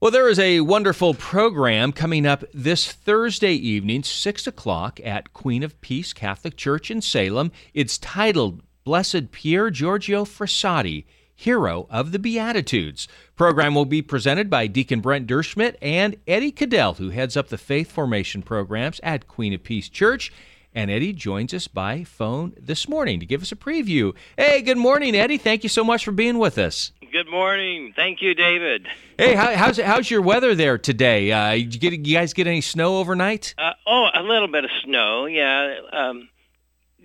Well, there is a wonderful program coming up this Thursday evening, 6 o'clock at Queen of Peace Catholic Church in Salem. It's titled Blessed Pier Giorgio Frassati, Hero of the Beatitudes. Program will be presented by Deacon Brent Durschmidt and Eddie Caudel, who heads up the faith formation programs at Queen of Peace Church. And Eddie joins us by phone this morning to give us a preview. Hey, good morning, Eddie. Thank you so much for being with us. Good morning. Thank you, David. Hey, how, how's how's your weather there today? Uh, you, get, you guys get any snow overnight? Uh, oh, a little bit of snow. Yeah. Um,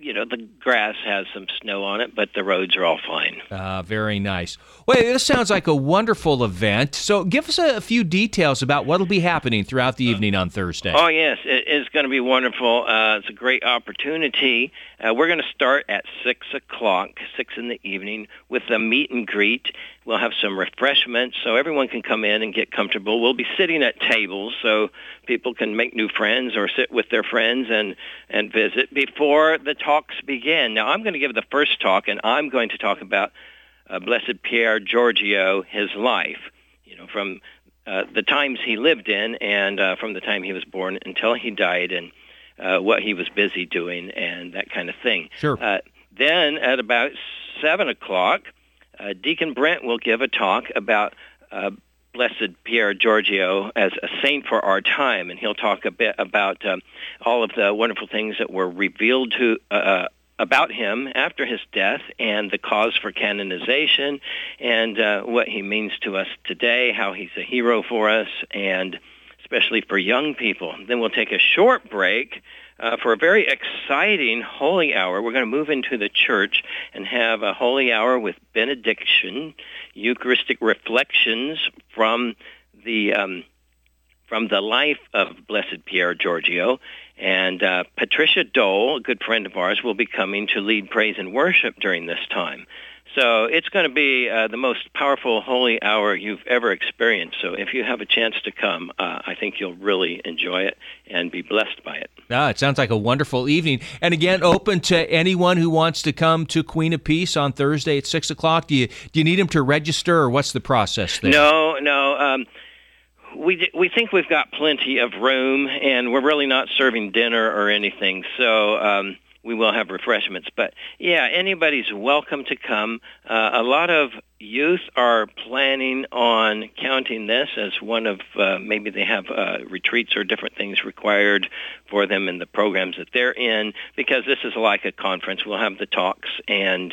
you know, the grass has some snow on it, but the roads are all fine. Uh, very nice. Well, this sounds like a wonderful event. So, give us a, a few details about what will be happening throughout the evening on Thursday. Oh, yes, it is going to be wonderful. Uh, it's a great opportunity. Uh, we're going to start at 6 o'clock, 6 in the evening, with a meet and greet. We'll have some refreshments so everyone can come in and get comfortable. We'll be sitting at tables so people can make new friends or sit with their friends and, and visit before the talks begin. Now, I'm going to give the first talk, and I'm going to talk about uh, Blessed Pierre Giorgio, his life, you know, from uh, the times he lived in and uh, from the time he was born until he died and uh, what he was busy doing and that kind of thing. Sure. Uh, then at about 7 o'clock, uh, Deacon Brent will give a talk about uh, Blessed Pierre Giorgio as a saint for our time, and he'll talk a bit about um, all of the wonderful things that were revealed to uh, uh, about him after his death and the cause for canonization and uh, what he means to us today, how he's a hero for us, and especially for young people. Then we'll take a short break uh, for a very exciting holy hour. We're going to move into the church and have a holy hour with benediction, Eucharistic reflections from the um, from the life of Blessed Pierre Giorgio. And uh, Patricia Dole, a good friend of ours, will be coming to lead praise and worship during this time. So it's going to be uh, the most powerful holy hour you've ever experienced. So if you have a chance to come, uh, I think you'll really enjoy it and be blessed by it. Ah, it sounds like a wonderful evening. And again, open to anyone who wants to come to Queen of Peace on Thursday at six o'clock. Do you do you need them to register, or what's the process there? No, no. Um, we we think we've got plenty of room, and we're really not serving dinner or anything. So. Um, we will have refreshments. But yeah, anybody's welcome to come. Uh, a lot of youth are planning on counting this as one of uh, maybe they have uh, retreats or different things required for them in the programs that they're in because this is like a conference. We'll have the talks and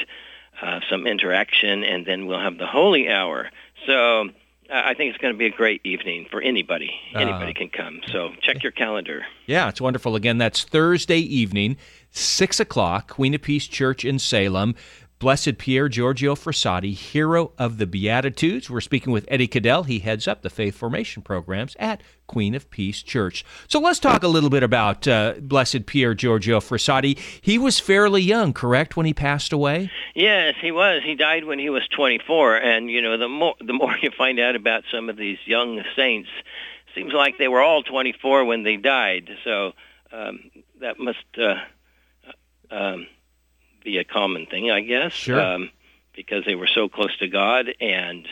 uh, some interaction, and then we'll have the holy hour. So I think it's going to be a great evening for anybody. Anybody uh, can come. So check your calendar. Yeah, it's wonderful. Again, that's Thursday evening, 6 o'clock, Queen of Peace Church in Salem. Blessed Pier Giorgio Frassati, hero of the Beatitudes. We're speaking with Eddie Caudel. He heads up the faith formation programs at Queen of Peace Church. So let's talk a little bit about uh, Blessed Pier Giorgio Frassati. He was fairly young, correct, when he passed away? Yes, he was. He died when he was 24. And, you know, the more, the more you find out about some of these young saints, seems like they were all 24 when they died. So um, that must... Uh, um, be a common thing, I guess. Sure. Um, because they were so close to God, and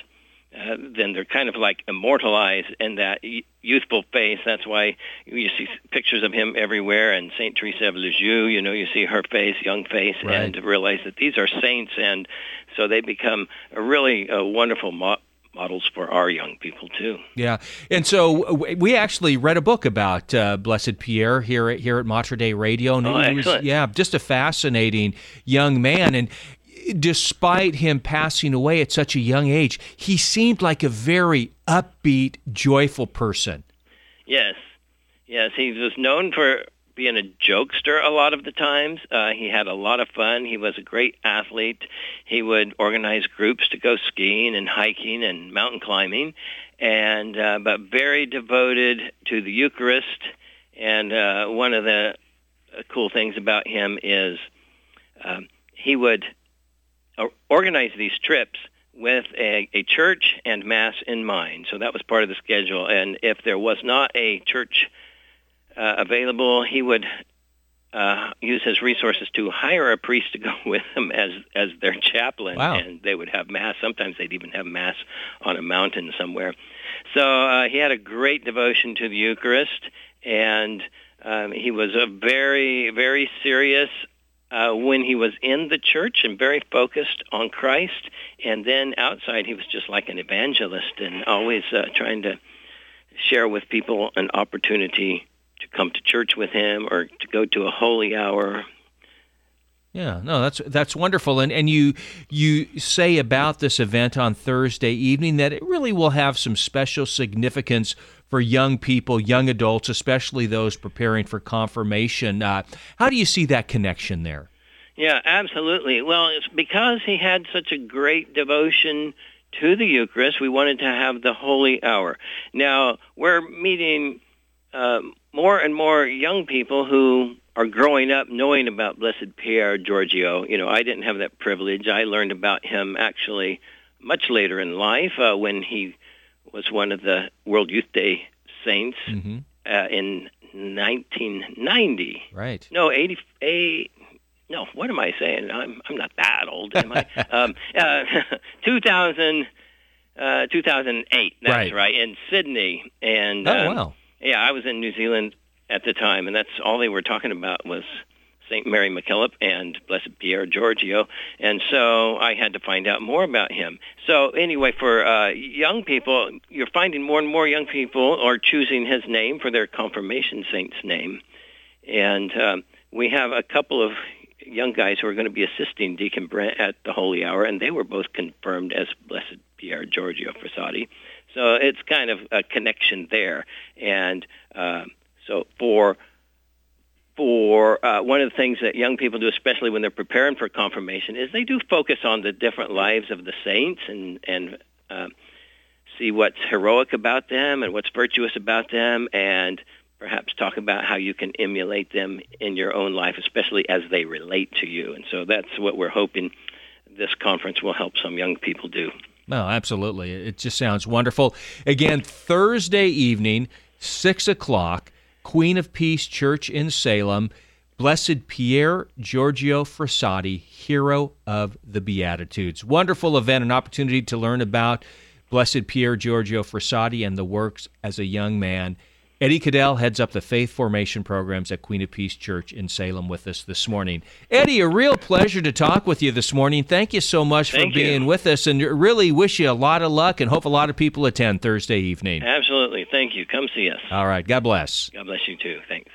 uh, then they're kind of like immortalized in that youthful face. That's why you see pictures of him everywhere. And Saint Teresa of Lisieux, you know, you see her face, young face, right. and realize that these are saints, and so they become a really uh, wonderful mo- models for our young people too. Yeah, and so we actually read a book about uh, Blessed Pierre here at here at Mater Dei Radio. And oh. Was, yeah, just a fascinating young man, and despite him passing away at such a young age, he seemed like a very upbeat, joyful person. Yes, yes, he was known for being a jokester a lot of the times. Uh, he had a lot of fun. He was a great athlete. He would organize groups to go skiing and hiking and mountain climbing, and uh, but very devoted to the Eucharist. And uh, one of the uh, cool things about him is um, he would uh, organize these trips with a, a church and mass in mind. So that was part of the schedule. And if there was not a church uh, available, he would uh, use his resources to hire a priest to go with him as as their chaplain, wow. and they would have mass. Sometimes they'd even have mass on a mountain somewhere. So uh, he had a great devotion to the Eucharist, and um, he was a very, very serious uh, when he was in the church and very focused on Christ. And then outside, he was just like an evangelist and always uh, trying to share with people an opportunity to come to church with him or to go to a holy hour. Yeah, no, that's that's wonderful, and and you you say about this event on Thursday evening that it really will have some special significance for young people, young adults, especially those preparing for confirmation. Uh, how do you see that connection there? Yeah, absolutely. Well, it's because he had such a great devotion to the Eucharist, we wanted to have the Holy Hour. Now, we're meeting uh, more and more young people who are growing up knowing about Blessed Pierre Giorgio. You know, I didn't have that privilege. I learned about him actually much later in life uh, when he was one of the World Youth Day saints mm-hmm. uh, in 1990. Right. No, 88 no, what am I saying? I'm I'm not that old, am I? um, uh, 2000, uh, 2008. That's right. right. in Sydney. And oh um, wow, yeah, I was in New Zealand at the time, and that's all they were talking about was St. Mary MacKillop and Blessed Pierre Giorgio, and so I had to find out more about him. So anyway, for uh, young people, you're finding more and more young people are choosing his name for their confirmation saint's name, and um, we have a couple of young guys who are going to be assisting Deacon Brent at the Holy Hour, and they were both confirmed as Blessed Pierre Giorgio Frassati. So it's kind of a connection there. And uh, so for for uh, one of the things that young people do, especially when they're preparing for confirmation, is they do focus on the different lives of the saints and and uh, see what's heroic about them and what's virtuous about them, and perhaps talk about how you can emulate them in your own life, especially as they relate to you. And so that's what we're hoping this conference will help some young people do. No, absolutely. It just sounds wonderful. Again, Thursday evening, 6 o'clock, Queen of Peace Church in Salem. Blessed Pierre Giorgio Frassati, hero of the Beatitudes. Wonderful event, an opportunity to learn about Blessed Pierre Giorgio Frassati and the works as a young man Eddie Caudel heads up the faith formation programs at Queen of Peace Church in Salem with us this morning. Eddie, a real pleasure to talk with you this morning. Thank you so much Thank for being with us and really wish you a lot of luck and hope a lot of people attend Thursday evening. Absolutely. Thank you. Come see us. All right. God bless. God bless you too. Thanks.